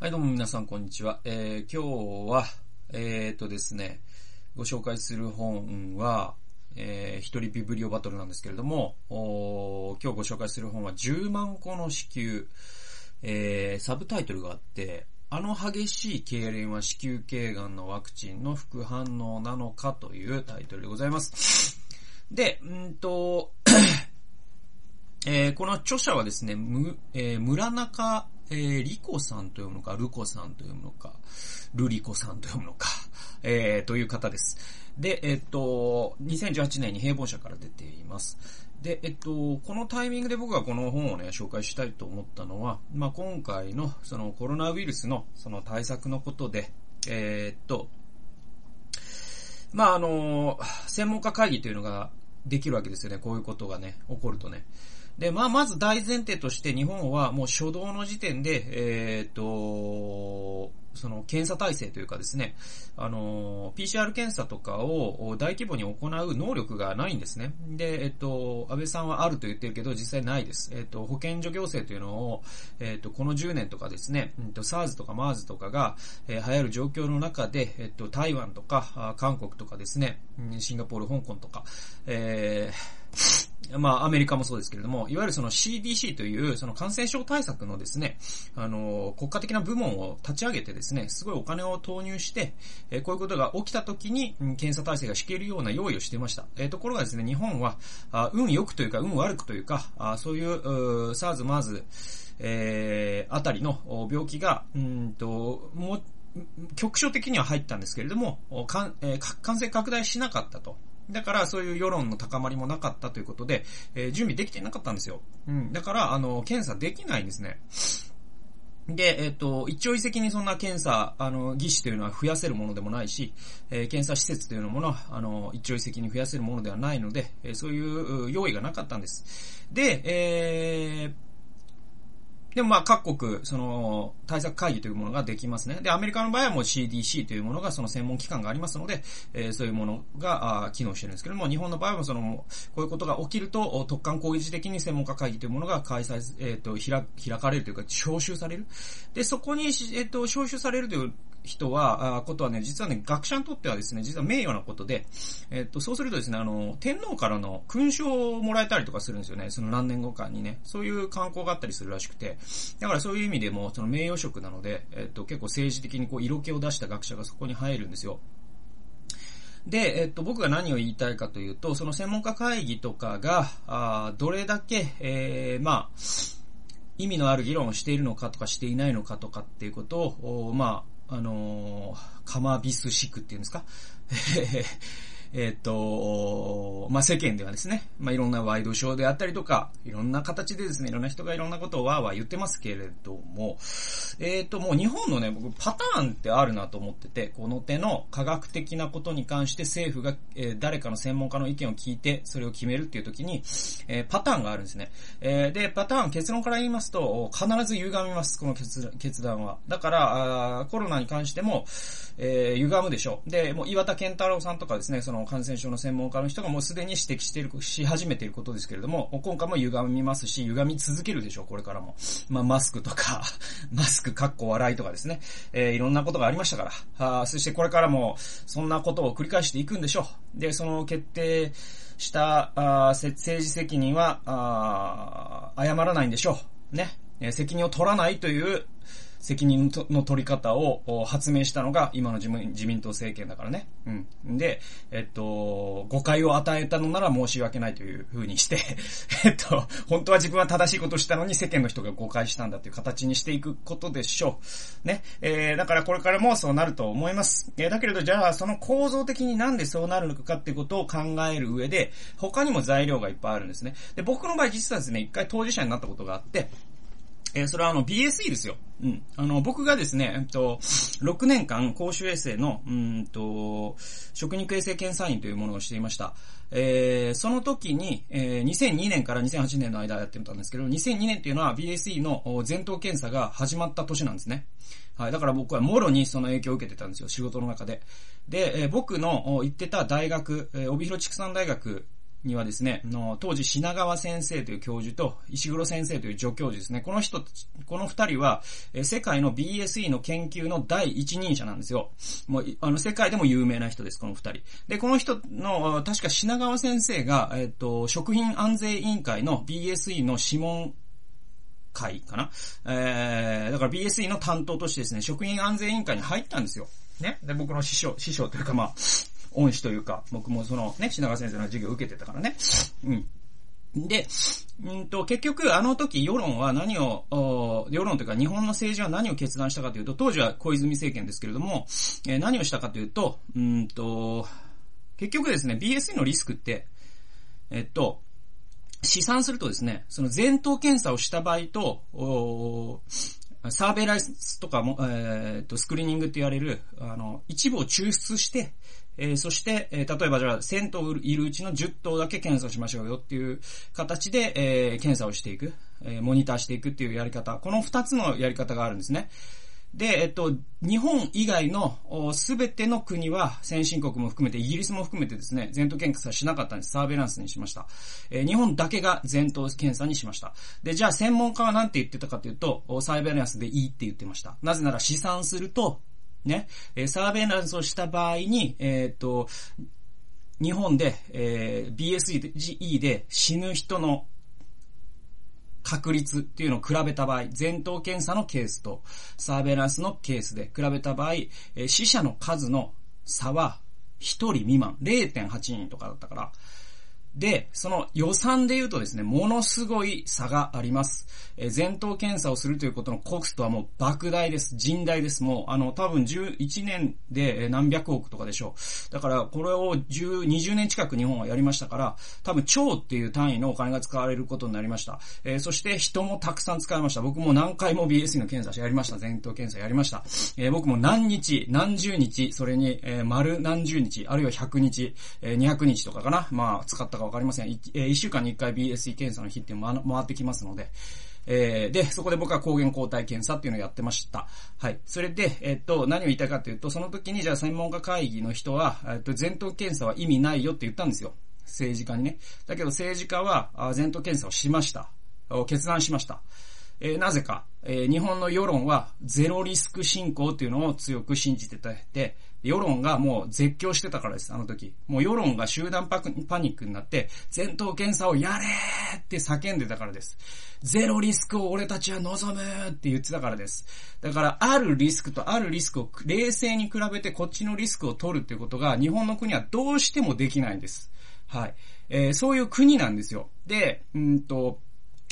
はい、どうも皆さん、こんにちは。えー、今日は、えー、っとですね、ご紹介する本は、えー、一人ビブリオバトルなんですけれども、今日ご紹介する本は10万個の子宮、えー、サブタイトルがあって、あの激しい痙攣は子宮頸がんのワクチンの副反応なのかというタイトルでございます。で、んと、えー、この著者はですね、む、えー、村中えー、リコさんと読むのか、ルコさんと読むのか、ルリコさんと読むのか、えー、という方です。で、えっと、2018年に平凡社から出ています。で、えっと、このタイミングで僕がこの本をね、紹介したいと思ったのは、まあ、今回のそのコロナウイルスのその対策のことで、えー、っと、まあ、あの、専門家会議というのができるわけですよね。こういうことがね、起こるとね。で、まあ、まず大前提として日本はもう初動の時点で、えっ、と、その検査体制というかですね、あの、PCR 検査とかを大規模に行う能力がないんですね。で、えっと、安倍さんはあると言ってるけど、実際ないです。えっと、保健所行政というのを、えっと、この10年とかですね、えっと、SARS とか MERS とかが、えー、流行る状況の中で、えっと、台湾とか、韓国とかですね、シンガポール、香港とか、えーまあ、アメリカもそうですけれども、いわゆるその CDC という、その感染症対策のですね、あの、国家的な部門を立ち上げてですね、すごいお金を投入して、えこういうことが起きた時に、検査体制が敷けるような用意をしていました。えところがですね、日本は、あ運良くというか、運悪くというか、あそういう、SARS、MARS、えー、あたりの病気が、うんと、もう、局所的には入ったんですけれども、感染拡大しなかったと。だから、そういう世論の高まりもなかったということで、えー、準備できていなかったんですよ。うん。だから、あの、検査できないんですね。で、えっ、と、一朝一夕にそんな検査、あの、技師というのは増やせるものでもないし、えー、検査施設というものは、あの、一朝一夕に増やせるものではないので、えー、そういう用意がなかったんです。で、えー、でもまあ各国、その、対策会議というものができますね。で、アメリカの場合はもう CDC というものがその専門機関がありますので、えー、そういうものがあ機能してるんですけども、日本の場合はその、こういうことが起きると、特艦攻撃的に専門家会議というものが開催、えっ、ー、と、開、開かれるというか、招集される。で、そこに、えっ、ー、と、招集されるという人は、あことはね、実はね、学者にとってはですね、実は名誉なことで、えっと、そうするとですね、あの、天皇からの勲章をもらえたりとかするんですよね。その何年後かにね。そういう観光があったりするらしくて。だからそういう意味でも、その名誉職なので、えっと、結構政治的にこう、色気を出した学者がそこに入るんですよ。で、えっと、僕が何を言いたいかというと、その専門家会議とかが、あどれだけ、えー、まあ、意味のある議論をしているのかとかしていないのかとかっていうことを、まあ、あのー、カマビスシクっていうんですか？えっと、まあ、世間ではですね、まあ、いろんなワイドショーであったりとか、いろんな形でですね、いろんな人がいろんなことをわーわー言ってますけれども、えっ、と、もう日本のね、僕パターンってあるなと思ってて、この手の科学的なことに関して政府が、えー、誰かの専門家の意見を聞いて、それを決めるっていう時に、えー、パターンがあるんですね。えー、で、パターン、結論から言いますと、必ず歪みます、この決決断は。だから、あコロナに関しても、えー、歪むでしょう。で、もう岩田健太郎さんとかですね、その感染症の専門家の人がもうすでに指摘している、し始めていることですけれども、今回も歪みますし、歪み続けるでしょう、これからも。まあ、マスクとか、マスクかっこ笑いとかですね、えー、いろんなことがありましたから、あそしてこれからも、そんなことを繰り返していくんでしょう。で、その決定したあ政治責任はあ、謝らないんでしょう。ね。責任を取らないという責任の取り方を発明したのが今の自民党政権だからね。うん。で、えっと、誤解を与えたのなら申し訳ないという風にして えっと、本当は自分は正しいことをしたのに世間の人が誤解したんだという形にしていくことでしょう。ね。えー、だからこれからもそうなると思います。えー、だけれどじゃあその構造的になんでそうなるのかってことを考える上で、他にも材料がいっぱいあるんですね。で、僕の場合実はですね、一回当事者になったことがあって、えー、それはあの BSE ですよ。うん。あの、僕がですね、えっと、6年間公衆衛生の、うんと、食肉衛生検査員というものをしていました。えー、その時に、えー、2002年から2008年の間やってたんですけど、2002年っていうのは BSE の前頭検査が始まった年なんですね。はい。だから僕はもろにその影響を受けてたんですよ、仕事の中で。で、えー、僕の行ってた大学、えー、帯広畜産大学にはですね、の当時品川先生という教授と石黒先生という助教授ですね。この人、この二人は、世界の BSE の研究の第一人者なんですよ。もう、あの、世界でも有名な人です、この二人。で、この人の、確か品川先生が、えっ、と、食品安全委員会の BSE の諮問会かなえー、だから BSE の担当としてですね、食品安全委員会に入ったんですよ。ね。で、僕の師匠、師匠というかまあ、恩師というか、僕もそのね、品川先生の授業を受けてたからね。うん。で、うんと、結局、あの時、世論は何を、世論というか日本の政治は何を決断したかというと、当時は小泉政権ですけれども、えー、何をしたかというと、うんと、結局ですね、BSE のリスクって、えっと、試算するとですね、その前頭検査をした場合と、サーベイライスとかも、えー、と、スクリーニングって言われる、あの、一部を抽出して、えー、そして、えー、例えばじゃあ、1000頭いるうちの10頭だけ検査しましょうよっていう形で、えー、検査をしていく、え、モニターしていくっていうやり方。この2つのやり方があるんですね。で、えっと、日本以外のすべての国は、先進国も含めて、イギリスも含めてですね、前頭検査しなかったんです。サーベランスにしました。えー、日本だけが前頭検査にしました。で、じゃあ専門家は何て言ってたかというと、サーベランスでいいって言ってました。なぜなら試算すると、ね、え、サーベイランスをした場合に、えー、っと、日本で、えー、BSE で死ぬ人の確率っていうのを比べた場合、前頭検査のケースとサーベイランスのケースで比べた場合、え死者の数の差は1人未満、0.8人とかだったから、で、その予算で言うとですね、ものすごい差があります。えー、前頭検査をするということのコストはもう莫大です。甚大です。もう、あの、多分11年で何百億とかでしょう。だから、これを10、20年近く日本はやりましたから、多分超っていう単位のお金が使われることになりました。えー、そして人もたくさん使いました。僕も何回も BSE の検査やりました。前頭検査やりました。えー、僕も何日、何十日、それに、えー、丸何十日、あるいは100日、えー、200日とかかな。まあ、使ったかわかりません。1, えー、週間に1回 BSE 検査の日っていうのも回ってきますので、えー、で、そこで僕は抗原抗体検査っていうのをやってました。はい。それで、えっと、何を言いたいかというと、その時にじゃあ専門家会議の人は、えっと、前頭検査は意味ないよって言ったんですよ。政治家にね。だけど政治家は、前頭検査をしました。決断しました。えー、なぜか、えー、日本の世論はゼロリスク進行っていうのを強く信じてたって、世論がもう絶叫してたからです、あの時。もう世論が集団パニックになって、前頭検査をやれーって叫んでたからです。ゼロリスクを俺たちは望むって言ってたからです。だから、あるリスクとあるリスクを冷静に比べてこっちのリスクを取るっていうことが日本の国はどうしてもできないんです。はい。えー、そういう国なんですよ。で、うんと、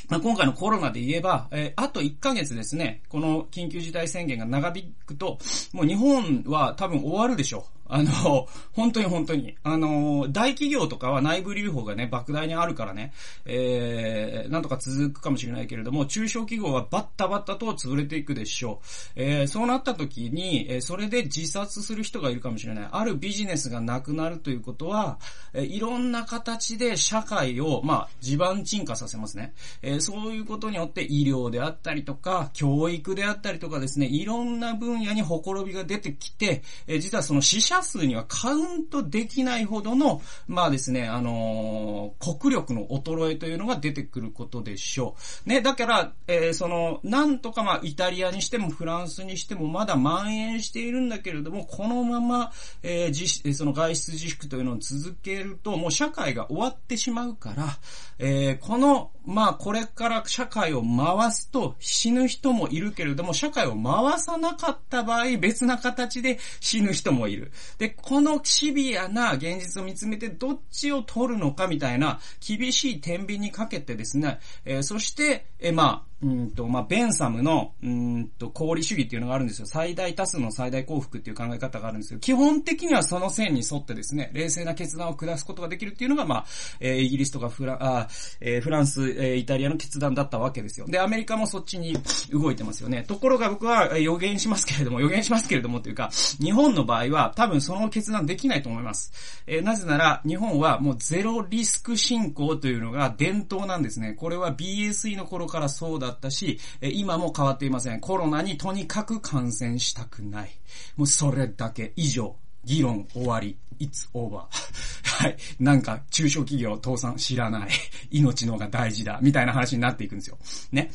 まあ、今回のコロナで言えば、えー、あと1ヶ月ですね、この緊急事態宣言が長引くと、もう日本は多分終わるでしょう。あの、本当に本当に。あの、大企業とかは内部留保がね、莫大にあるからね、えー、なんとか続くかもしれないけれども、中小企業はバッタバッタと潰れていくでしょう。えー、そうなった時に、えー、それで自殺する人がいるかもしれない。あるビジネスがなくなるということは、えー、いろんな形で社会を、まあ、地盤沈下させますね。えー、そういうことによって医療であったりとか、教育であったりとかですね、いろんな分野にほころびが出てきて、えー、実はその死者数にはカウントできないほどの、まあですね、あのー、国力の衰えというのが出てくることでしょう。ね、だから、えー、その、なんとかまあ、イタリアにしてもフランスにしてもまだ蔓延しているんだけれども、このまま、えー、自、その外出自粛というのを続けると、もう社会が終わってしまうから、えー、この、まあ、これから社会を回すと死ぬ人もいるけれども、社会を回さなかった場合、別な形で死ぬ人もいる。で、このシビアな現実を見つめてどっちを取るのかみたいな厳しい天秤にかけてですね、えー、そして、えー、まあ、うんと、まあ、ベンサムの、うんと、功利主義っていうのがあるんですよ。最大多数の最大幸福っていう考え方があるんですけど、基本的にはその線に沿ってですね、冷静な決断を下すことができるっていうのが、まあ、えー、イギリスとかフラ、あえー、フランス、えー、イタリアの決断だったわけですよ。で、アメリカもそっちに動いてますよね。ところが僕は予言しますけれども、予言しますけれどもっていうか、日本の場合は多分その決断できないと思います。えー、なぜなら、日本はもうゼロリスク進行というのが伝統なんですね。これは BSE の頃からそうだだったし、今も変わっていません。コロナにとにかく感染したくない。もうそれだけ以上。議論終わり。it's over. はい。なんか、中小企業倒産知らない。命の方が大事だ。みたいな話になっていくんですよ。ね。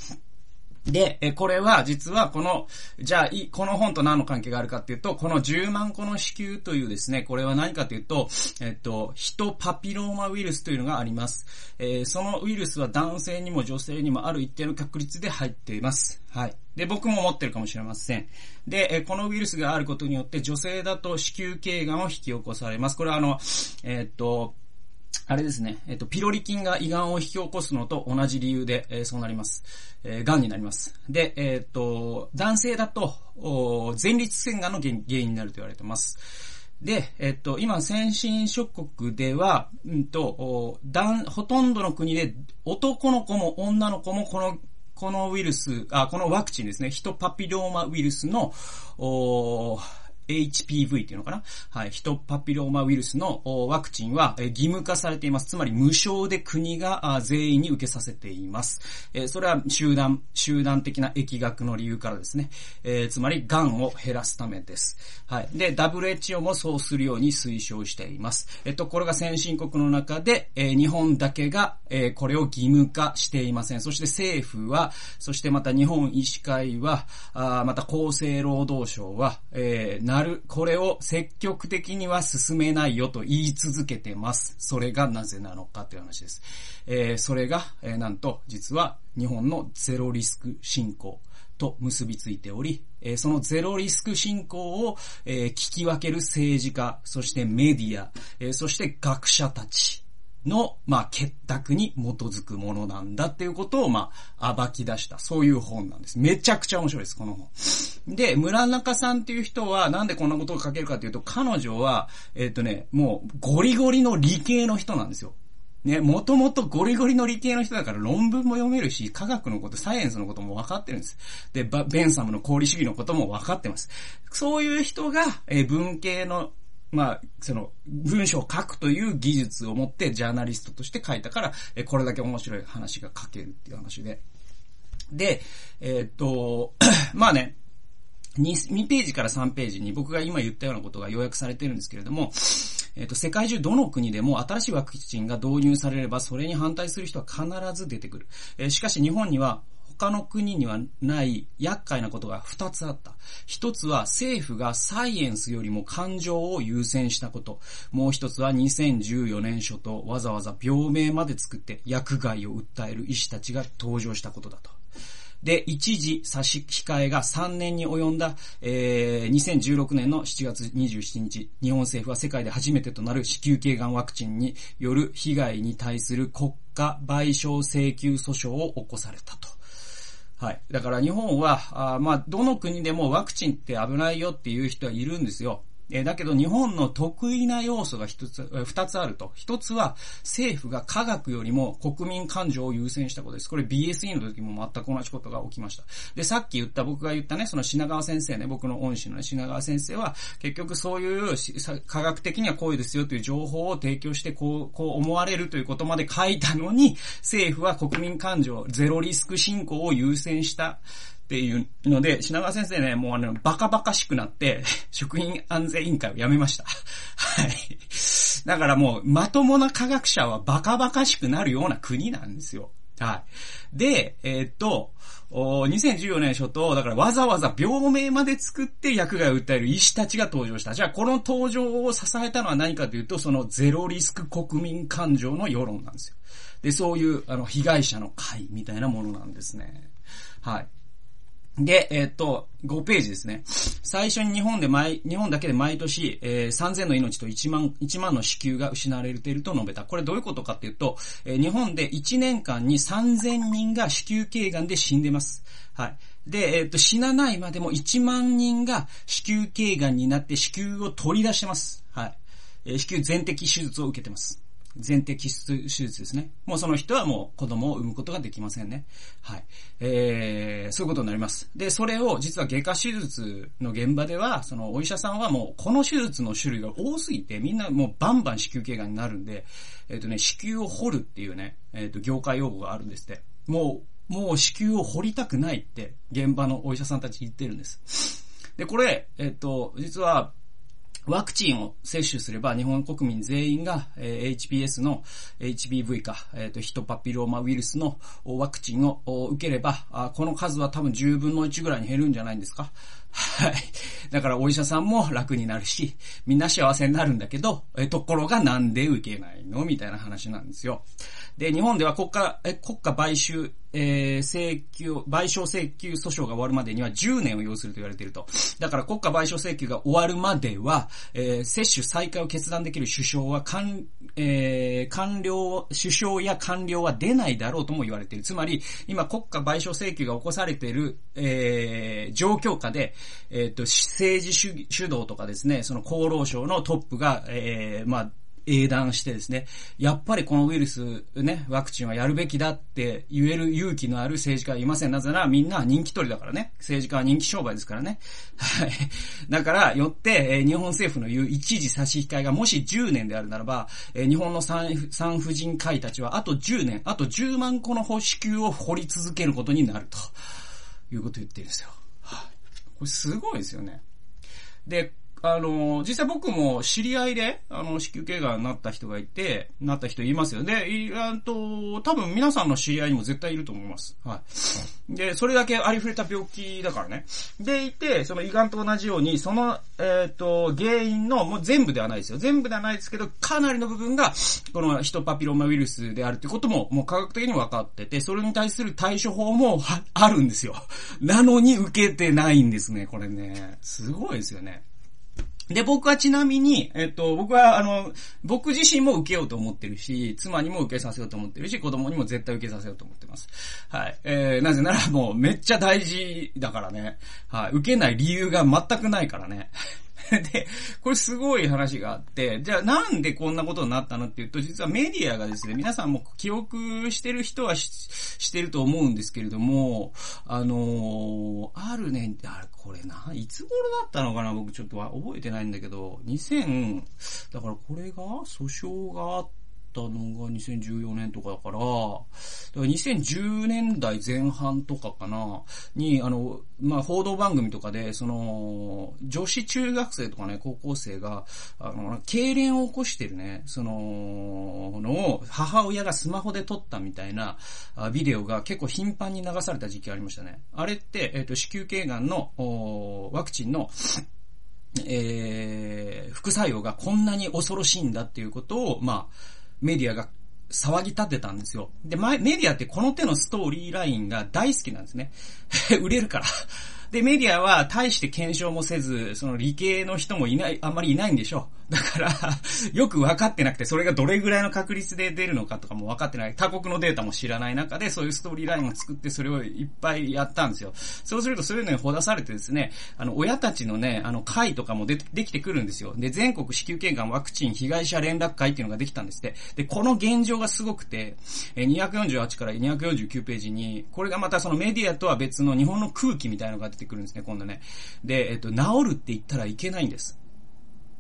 で、え、これは実はこの、じゃあ、い、この本と何の関係があるかっていうと、この10万個の子宮というですね、これは何かというと、えっと、ヒトパピローマウイルスというのがあります。えー、そのウイルスは男性にも女性にもある一定の確率で入っています。はい。で、僕も持ってるかもしれません。で、えこのウイルスがあることによって女性だと子宮頸がんを引き起こされます。これはあの、え、っと、あれですね、えっと、ピロリ菌が胃がんを引き起こすのと同じ理由で、えー、そうなります。えー、癌になります。で、えー、っと、男性だと、前立腺がんの原因になると言われてます。で、えっと、今、先進諸国では、うんと、ほとんどの国で、男の子も女の子もこの、このウイルス、あ、このワクチンですね、ヒトパピローマウイルスの、お HPV っていうのかな？はい。ヒトパピローマウイルスのワクチンは義務化されています。つまり無償で国が全員に受けさせています。それは集団、集団的な疫学の理由からですね。え、つまり、癌を減らすためです。はい。で、WHO もそうするように推奨しています。えっと、これが先進国の中で、日本だけが、これを義務化していません。そして政府は、そしてまた日本医師会は、また厚生労働省は、え、なる、これを積極的には進めないよと言い続けてます。それがなぜなのかという話です。えー、それが、えー、なんと、実は日本のゼロリスク進行と結びついており、えー、そのゼロリスク進行を、え、聞き分ける政治家、そしてメディア、え、そして学者たち、の、まあ、結託に基づくものなんだっていうことを、まあ、暴き出した、そういう本なんです。めちゃくちゃ面白いです、この本。で、村中さんっていう人は、なんでこんなことを書けるかっていうと、彼女は、えっ、ー、とね、もう、ゴリゴリの理系の人なんですよ。ね、もともとゴリゴリの理系の人だから論文も読めるし、科学のこと、サイエンスのことも分かってるんです。で、ベンサムの功利主義のことも分かってます。そういう人が、えー、文系のまあ、その、文章を書くという技術を持ってジャーナリストとして書いたから、えこれだけ面白い話が書けるっていう話で。で、えー、っと、まあね、2, ページから3ページに僕が今言ったようなことが要約されてるんですけれども、えっ、と、世界中どの国でも新しいワクチンが導入されれば、それに反対する人は必ず出てくる。え、しかし日本には他の国にはない厄介なことが2つあった。一つは政府がサイエンスよりも感情を優先したこと。もう一つは2014年初頭わざわざ病名まで作って薬害を訴える医師たちが登場したことだと。で、一時差し控えが3年に及んだ、えー、2016年の7月27日、日本政府は世界で初めてとなる子宮頸がんワクチンによる被害に対する国家賠償請求訴訟を起こされたと。はい。だから日本は、あまあ、どの国でもワクチンって危ないよっていう人はいるんですよ。えだけど日本の得意な要素が一つ、二つあると。一つは政府が科学よりも国民感情を優先したことです。これ BSE の時も全く同じことが起きました。で、さっき言った僕が言ったね、その品川先生ね、僕の恩師のね、品川先生は結局そういう科学的にはこういうですよという情報を提供してこう、こう思われるということまで書いたのに、政府は国民感情、ゼロリスク進行を優先したっていうので、品川先生ね、もうあの、バカバカしくなって、食品安全委員会を辞めました。はい。だからもう、まともな科学者はバカバカしくなるような国なんですよ。はい。で、えー、っと、2014年初頭、だからわざわざ病名まで作って薬害を訴える医師たちが登場した。じゃあこの登場を支えたのは何かというと、そのゼロリスク国民感情の世論なんですよ。で、そういう、あの、被害者の会みたいなものなんですね。はい。で、えっ、と、5ページですね。最初に日本で毎、日本だけで毎年、えー、3000の命と1万、1万の支給が失われていると述べた。これどういうことかっていうと、えー、日本で1年間に3000人が子宮頸がんで死んでます。はい。で、えっ、と、死なないまでも1万人が子宮頸がんになって子宮を取り出してます。はい。えー、子宮全摘手術を受けてます。前提気質手術ですね。もうその人はもう子供を産むことができませんね。はい。えー、そういうことになります。で、それを実は外科手術の現場では、そのお医者さんはもうこの手術の種類が多すぎて、みんなもうバンバン子宮頸がんになるんで、えっ、ー、とね、子宮を掘るっていうね、えっ、ー、と、業界用語があるんですって。もう、もう子宮を掘りたくないって現場のお医者さんたち言ってるんです。で、これ、えっ、ー、と、実は、ワクチンを接種すれば日本国民全員が、え、HPS の HBV か、え、ー、と、ヒトパピローマウイルスのワクチンを受ければ、この数は多分10分の1ぐらいに減るんじゃないんですか。はい。だからお医者さんも楽になるし、みんな幸せになるんだけど、えところがなんで受けないのみたいな話なんですよ。で、日本では国家、え国家買収、えー、請求、賠償請求訴訟が終わるまでには10年を要すると言われていると。だから国家賠償請求が終わるまでは、えー、接種再開を決断できる首相は、官、えー、官僚、首相や官僚は出ないだろうとも言われている。つまり、今国家賠償請求が起こされている、えー、状況下で、えっ、ー、と、政治主主導とかですね、その厚労省のトップが、えー、まあ、英断してですね、やっぱりこのウイルス、ね、ワクチンはやるべきだって言える勇気のある政治家はいません。なぜならみんな人気取りだからね。政治家は人気商売ですからね。はい。だから、よって、日本政府の言う一時差し控えがもし10年であるならば、日本の産婦人科医たちはあと10年、あと10万個の支給を掘り続けることになると、いうことを言ってるんですよ。これすごいですよね。で、あの、実際僕も知り合いで、あの、子宮頸がんになった人がいて、なった人いますよね。で、いあと、多分皆さんの知り合いにも絶対いると思います。はい。で、それだけありふれた病気だからね。でいて、その胃がんと同じように、その、えっ、ー、と、原因の、もう全部ではないですよ。全部ではないですけど、かなりの部分が、このヒトパピローマウイルスであるってことも、もう科学的に分かってて、それに対する対処法も、あるんですよ。なのに受けてないんですね、これね。すごいですよね。で、僕はちなみに、えっと、僕は、あの、僕自身も受けようと思ってるし、妻にも受けさせようと思ってるし、子供にも絶対受けさせようと思ってます。はい。えー、なぜならもうめっちゃ大事だからね。はい。受けない理由が全くないからね。で、これすごい話があって、じゃあなんでこんなことになったのっていうと、実はメディアがですね、皆さんも記憶してる人はしてると思うんですけれども、あの、あるね、あれ、これな、いつ頃だったのかな僕ちょっとは覚えてないんだけど、2000、だからこれが訴訟があって、ったのが2014年とかだから、だから2010年代前半とかかな、に、あの、まあ、報道番組とかで、その、女子中学生とかね、高校生が、あの、痙攣を起こしてるね、その、のを母親がスマホで撮ったみたいなビデオが結構頻繁に流された時期ありましたね。あれって、えっ、ー、と、子宮頸がんの、ワクチンの、えー、副作用がこんなに恐ろしいんだっていうことを、まあ、メディアが騒ぎ立てたんですよ。で、メディアってこの手のストーリーラインが大好きなんですね。売れるから。で、メディアは大して検証もせず、その理系の人もいない、あんまりいないんでしょう。だから、よく分かってなくて、それがどれぐらいの確率で出るのかとかも分かってない。他国のデータも知らない中で、そういうストーリーラインを作って、それをいっぱいやったんですよ。そうすると、そういうのにほだされてですね、あの、親たちのね、あの、会とかもでできてくるんですよ。で、全国子宮頸がんワクチン被害者連絡会っていうのができたんですって。で、この現状がすごくて、248から249ページに、これがまたそのメディアとは別の日本の空気みたいなのが出てくるんですね、今度ね。で、えっと、治るって言ったらいけないんです。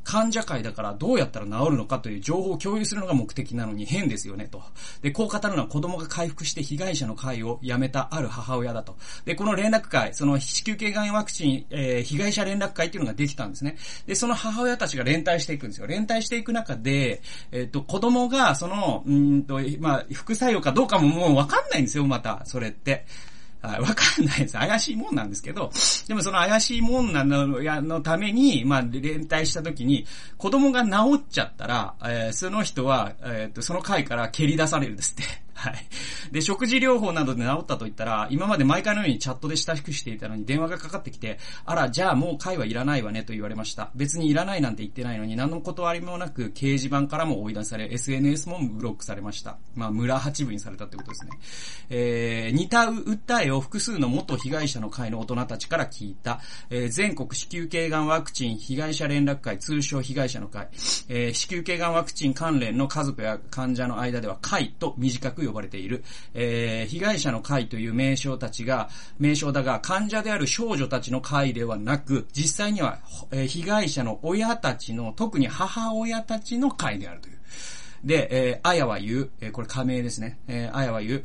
患者会だからどうやったら治るのかという情報を共有するのが目的なのに変ですよねと。で、こう語るのは子供が回復して被害者の会を辞めたある母親だと。で、この連絡会、その子宮頸がんワクチン、えー、被害者連絡会っていうのができたんですね。で、その母親たちが連帯していくんですよ。連帯していく中で、えっ、と、子供がその、うんと、まあ、副作用かどうかももうわかんないんですよ、また、それって。わかんないです。怪しいもんなんですけど、でもその怪しいもんなの、や、のために、まあ、連帯した時に、子供が治っちゃったら、えー、その人は、えー、っと、その会から蹴り出されるんですって。はい。で、食事療法などで治ったと言ったら、今まで毎回のようにチャットで親しくしていたのに電話がかかってきて、あら、じゃあもう会はいらないわねと言われました。別にいらないなんて言ってないのに、何の断りもなく掲示板からも追い出され、SNS もブロックされました。まあ、村八部にされたってことですね。えー、似た訴えを複数の元被害者の会の大人たちから聞いた、えー、全国子宮頸がんワクチン被害者連絡会、通称被害者の会、えー、子宮頸がんワクチン関連の家族や患者の間では会と短く呼ばれている、えー、被害者の会という名称たちが、名称だが、患者である少女たちの会ではなく、実際には、えー、被害者の親たちの、特に母親たちの会であるという。で、えー、あやは言う、えー、これ仮名ですね。えー、あやは言う、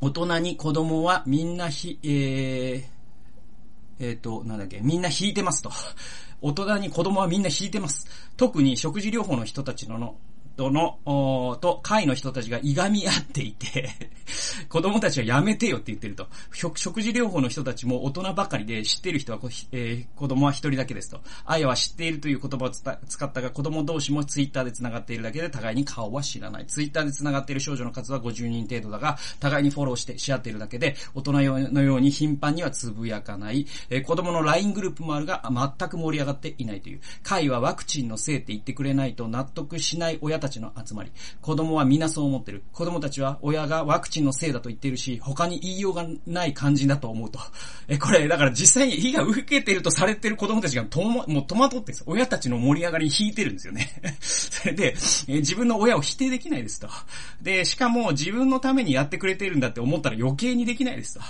大人に子供はみんなひ、えー、えっ、と、なんだっけ、みんな引いてますと。大人に子供はみんな引いてます。特に食事療法の人たちのとの、と、会の人たちがいがみ合っていて 子供たちはやめてよって言ってると。食事療法の人たちも大人ばかりで知ってる人は、えー、子供は一人だけですと。あやは知っているという言葉を使ったが、子供同士もツイッターで繋がっているだけで互いに顔は知らない。ツイッターで繋がっている少女の数は50人程度だが、互いにフォローしてし合っているだけで、大人のように頻繁にはつぶやかない。えー、子供の LINE グループもあるが、全く盛り上がっていないという。会はワクチンのせいって言ってくれないと納得しない親たちたちの集まり。子供は皆そう思ってる。子供たちは親がワクチンのせいだと言ってるし、他に言いようがない感じだと思うと。え、これ、だから実際に被害を受けてるとされてる子供たちがとも、もう戸惑ってるんです。親たちの盛り上がりに引いてるんですよね。それで、え自分の親を否定できないですと。で、しかも自分のためにやってくれているんだって思ったら余計にできないですと。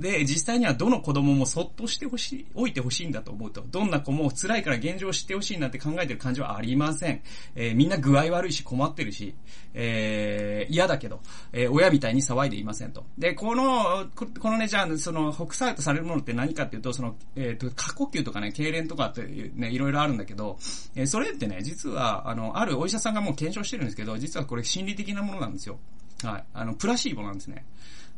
で、実際にはどの子供もそっとしてほしい、置いてほしいんだと思うと。どんな子も辛いから現状を知ってほしいなんて考えてる感じはありません。えー、みんな具合悪いし困ってるし、えー、嫌だけど、えー、親みたいに騒いでいませんと。で、この、このね、じゃあ、その、北斎とされるものって何かっていうと、その、えっ、と、過呼吸とかね、痙攣とかってね、いろいろあるんだけど、え、それってね、実は、あの、あるお医者さんがもう検証してるんですけど、実はこれ心理的なものなんですよ。はい。あの、プラシーボなんですね。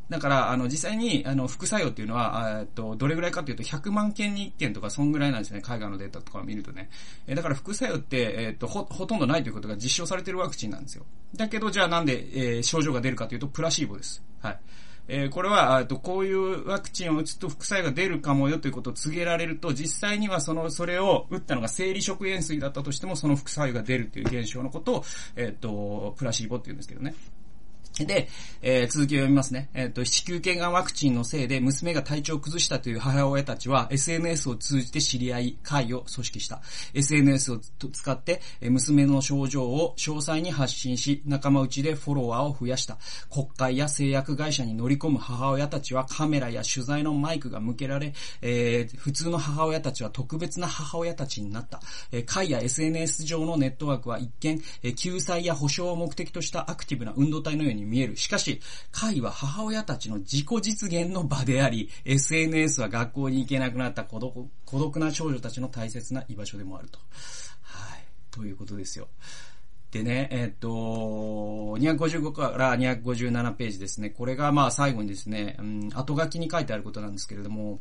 だから、あの、実際に、あの、副作用っていうのは、えっと、どれぐらいかっていうと、100万件に1件とか、そんぐらいなんですね。海外のデータとかを見るとね。えだから副作用って、えっと、ほ、ほとんどないということが実証されてるワクチンなんですよ。だけど、じゃあなんで、えー、症状が出るかというと、プラシーボです。はい。えー、これは、と、こういうワクチンを打つと副作用が出るかもよということを告げられると、実際にはその、それを打ったのが生理食塩水だったとしても、その副作用が出るという現象のことを、えっと、プラシーボって言うんですけどね。で、えー、続きを読みますね。えっ、ー、と、子宮頸がんワクチンのせいで娘が体調を崩したという母親たちは SNS を通じて知り合い、会を組織した。SNS を使って、娘の症状を詳細に発信し、仲間内でフォロワーを増やした。国会や製薬会社に乗り込む母親たちはカメラや取材のマイクが向けられ、えー、普通の母親たちは特別な母親たちになった。えー、会や SNS 上のネットワークは一見、えー、救済や保障を目的としたアクティブな運動体のように見える。しかし、会は母親たちの自己実現の場であり、SNS は学校に行けなくなった孤独孤独な少女たちの大切な居場所でもあると。はい。ということですよ。でね、えっ、と、255から257ページですね。これがまあ最後にですね、うん、後書きに書いてあることなんですけれども、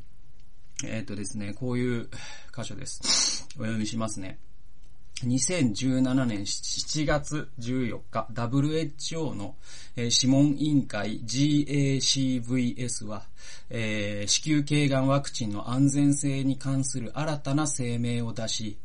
えっ、とですね、こういう箇所です。お読みしますね。2017年7月14日、WHO の、えー、諮問委員会 GACVS は、えー、子宮頸がんワクチンの安全性に関する新たな声明を出し、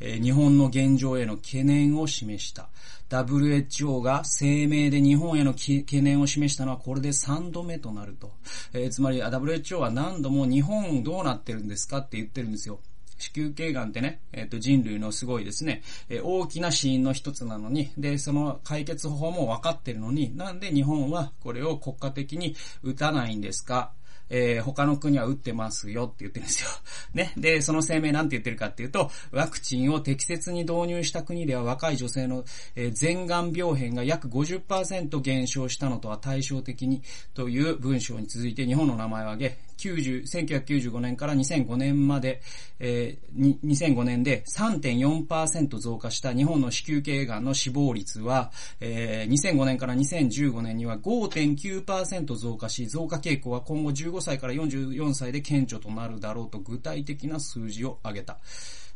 えー、日本の現状への懸念を示した。WHO が声明で日本への懸念を示したのはこれで3度目となると。えー、つまり WHO は何度も日本どうなってるんですかって言ってるんですよ。子宮頸がんってね、えっ、ー、と人類のすごいですね、えー、大きな死因の一つなのに、で、その解決方法も分かってるのに、なんで日本はこれを国家的に打たないんですか？えー、他の国は打ってますよって言ってるんですよ。ね。で、その声明なんて言ってるかっていうと、ワクチンを適切に導入した国では若い女性の、えー、全癌病変が約50%減少したのとは対照的にという文章に続いて日本の名前を挙げ、90、1995年から2005年まで、えー、2005年で3.4%増加した日本の子宮頸がんの死亡率は、えー、2005年から2015年には5.9%増加し、増加傾向は今後15歳から44歳で顕著となるだろうと具体的な数字を挙げた。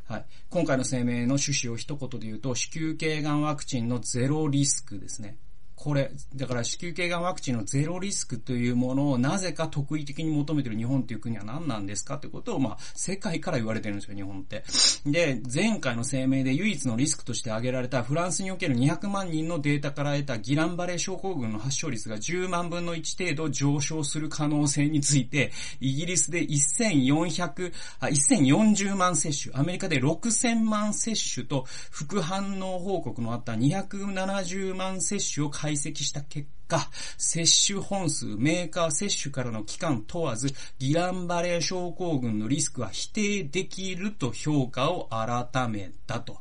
はい。今回の声明の趣旨を一言で言うと、子宮頸がんワクチンのゼロリスクですね。これ、だから子宮頸がんワクチンのゼロリスクというものをなぜか特異的に求めている日本という国は何なんですかということを、まあ、世界から言われてるんですよ、日本って。で、前回の声明で唯一のリスクとして挙げられたフランスにおける200万人のデータから得たギランバレー症候群の発症率が10万分の1程度上昇する可能性について、イギリスで1400、あ、1040万接種、アメリカで6000万接種と副反応報告のあった270万接種を解析した結果、接種本数、メーカー接種からの期間問わず、ギランバレー症候群のリスクは否定できると評価を改めたと。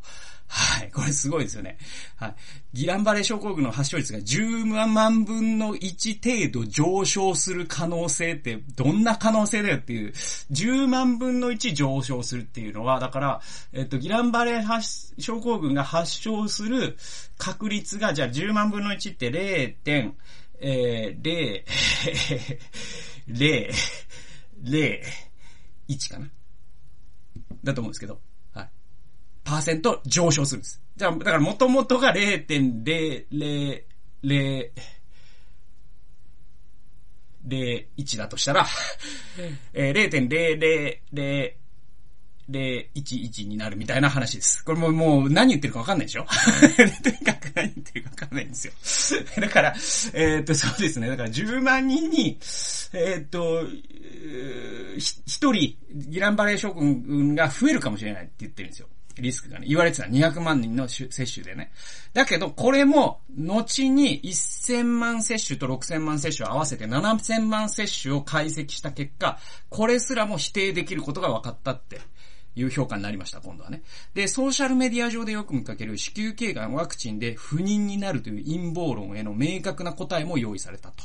はい。これすごいですよね。はい。ギランバレー症候群の発症率が10万分の1程度上昇する可能性ってどんな可能性だよっていう、10万分の1上昇するっていうのは、だから、えっと、ギランバレー症候群が発症する確率が、じゃあ10万分の1って 0. えー、0、0、0、1かな？だと思うんですけど。パーセント上昇するんです。じゃあ、だから元々が0.000、01だとしたら、えー、0.00011になるみたいな話です。これももう何言ってるかわかんないでしょ？とにかく何言ってるかわかんないんですよ。だから、えー、っと、そうですね。だから10万人に、えー、っと、一人、ギランバレー諸君が増えるかもしれないって言ってるんですよ。リスクがね、言われてた200万人の接種でね。だけど、これも、後に1000万接種と6000万接種を合わせて7000万接種を解析した結果、これすらも否定できることが分かったっていう評価になりました、今度はね。で、ソーシャルメディア上でよく見かける子宮頸がんワクチンで不妊になるという陰謀論への明確な答えも用意されたと。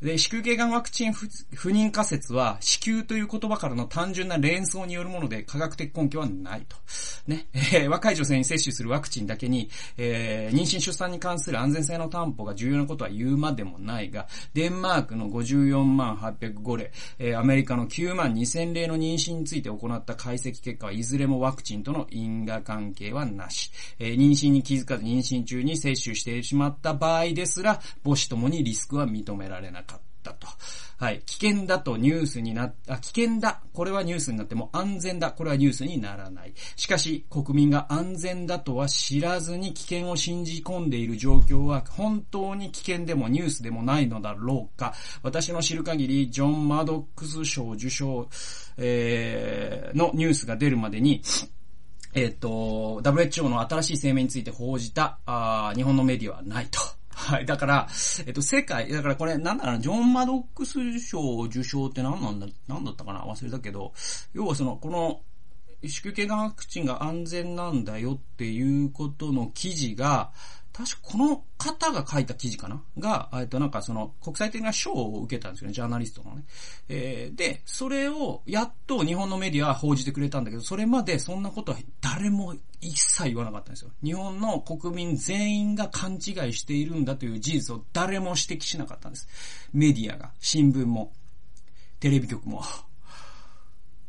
で、子宮頸がんワクチン不妊仮説は、子宮という言葉からの単純な連想によるもので科学的根拠はないと。ね、えー、若い女性に接種するワクチンだけに、えー、妊娠出産に関する安全性の担保が重要なことは言うまでもないが、デンマークの54万805例、えー、アメリカの9万2000例の妊娠について行った解析結果はいずれもワクチンとの因果関係はなし。えー、妊娠に気づかず妊娠中に接種してしまった場合ですら、母子ともにリスクは認められなかった。と。はい。危険だとニュースになっ、あ、危険だ。これはニュースになっても安全だ。これはニュースにならない。しかし、国民が安全だとは知らずに危険を信じ込んでいる状況は本当に危険でもニュースでもないのだろうか。私の知る限り、ジョン・マドックス賞受賞、えー、のニュースが出るまでに、えっ、ー、と、WHO の新しい声明について報じた、あ日本のメディアはないと。はい。だから、えっと、世界、だからこれ、なんだろうな、ジョン・マドックス賞受賞って何なんだ、何だったかな忘れたけど、要はその、この、子宮系がワクチンが安全なんだよっていうことの記事が、確かこの方が書いた記事かな？が、えっとなんかその国際的な賞を受けたんですよね、ジャーナリストのね。えー、で、それをやっと日本のメディアは報じてくれたんだけど、それまでそんなことは誰も一切言わなかったんですよ。日本の国民全員が勘違いしているんだという事実を誰も指摘しなかったんです。メディアが、新聞も、テレビ局も。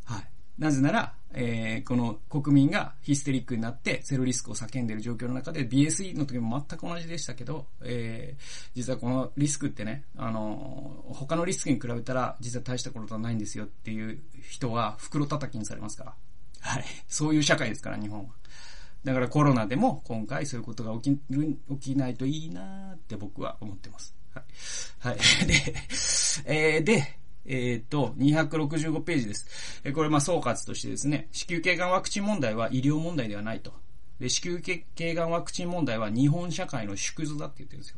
はい。なぜなら、えー、この国民がヒステリックになってゼロリスクを叫んでいる状況の中で BSE の時も全く同じでしたけど、えー、実はこのリスクってね、あの、他のリスクに比べたら実は大したことはないんですよっていう人は袋叩きにされますから。はい。そういう社会ですから、日本は。だからコロナでも今回そういうことが起きる、起きないといいなって僕は思ってます。はい。はい。で、えー、で、えっ、ー、と、265ページです。えこれま総括としてですね、子宮頸がんワクチン問題は医療問題ではないと。で、子宮頸がんワクチン問題は日本社会の縮図だって言ってるんですよ。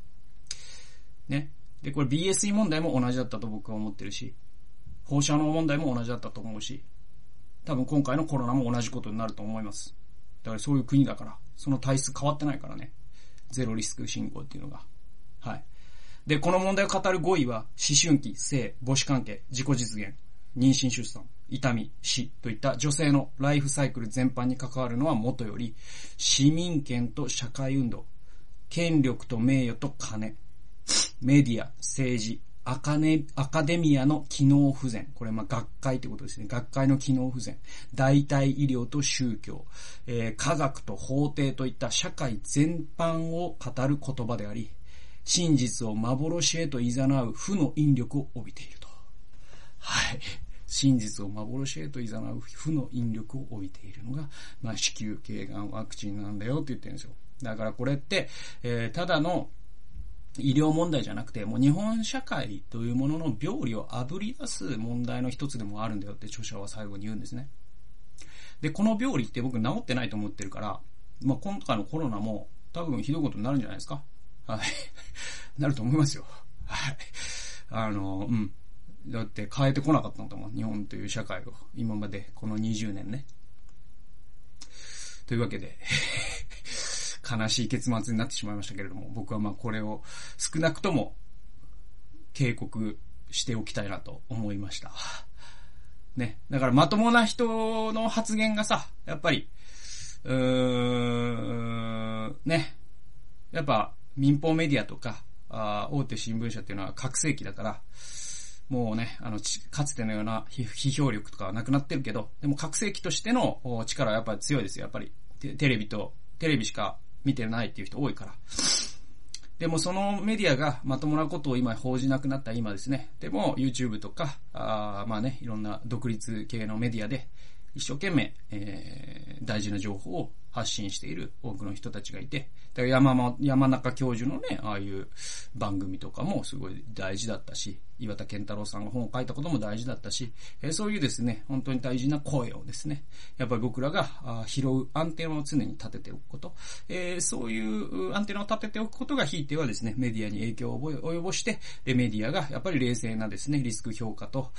ね。で、これ BSE 問題も同じだったと僕は思ってるし、放射能問題も同じだったと思うし、多分今回のコロナも同じことになると思います。だからそういう国だから、その体質変わってないからね。ゼロリスク信号っていうのが。はい。で、この問題を語る5位は、思春期、性、母子関係、自己実現、妊娠出産、痛み、死といった女性のライフサイクル全般に関わるのはもとより、市民権と社会運動、権力と名誉と金、メディア、政治、アカネ、アカデミアの機能不全。これ、ま、学会ってことですね。学会の機能不全。代替医療と宗教、えー、科学と法廷といった社会全般を語る言葉であり、真実を幻へと誘う負の引力を帯びていると。はい。真実を幻へと誘う負の引力を帯びているのが、まあ、子宮頸がんワクチンなんだよって言ってるんですよ。だからこれって、えー、ただの医療問題じゃなくて、もう日本社会というものの病理を炙り出す問題の一つでもあるんだよって著者は最後に言うんですね。で、この病理って僕治ってないと思ってるから、まあ、今回のコロナも多分ひどいことになるんじゃないですか。はい。なると思いますよ。はい。あの、うん。だって変えてこなかったんだもん。日本という社会を。今まで、この20年ね。というわけで 悲しい結末になってしまいましたけれども、僕はまあこれを少なくとも警告しておきたいなと思いました。ね。だからまともな人の発言がさ、やっぱり、うーん、ね。やっぱ民放メディアとか、あ大手新聞社っていうのは覚醒器だから、もうね、あの、かつてのような批評力とかはなくなってるけど、でも覚醒器としての力はやっぱり強いですよ。やっぱりテレビと、テレビしか見てないっていう人多いから。でもそのメディアがまともなことを今報じなくなった今ですね。でも YouTube とか、あまあね、いろんな独立系のメディアで一生懸命、えー、大事な情報を発信している多くの人たちがいて、だから山山中教授のね、ああいう番組とかもすごい大事だったし、岩田健太郎さんが本を書いたことも大事だったし、え、そういうですね、本当に大事な声をですね、やっぱり僕らが拾うアンテナを常に立てておくこと、えー、そういうアンテナを立てておくことがひいてはですね、メディアに影響を及ぼして、で、メディアがやっぱり冷静なですね、リスク評価と、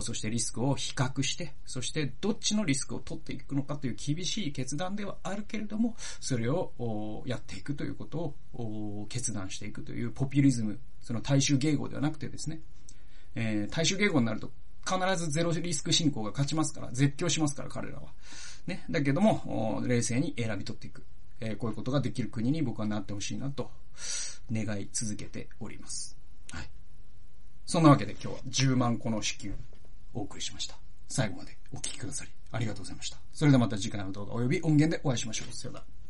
そしてリスクを比較して、そしてどっちのリスクを取っていくのかという厳しい決断ではああるけれども、それをやっていくということを決断していくというポピュリズム、その大衆迎合ではなくてですね、えー、大衆迎合になると必ずゼロリスク進行が勝ちますから、絶叫しますから、彼らは。ね。だけども、冷静に選び取っていく。えー、こういうことができる国に僕はなってほしいなと、願い続けております。はい。そんなわけで今日は10万個の支給お送りしました。最後までお聴きくださりありがとうございました。それではまた次回の動画及び音源でお会いしましょう。さよなら。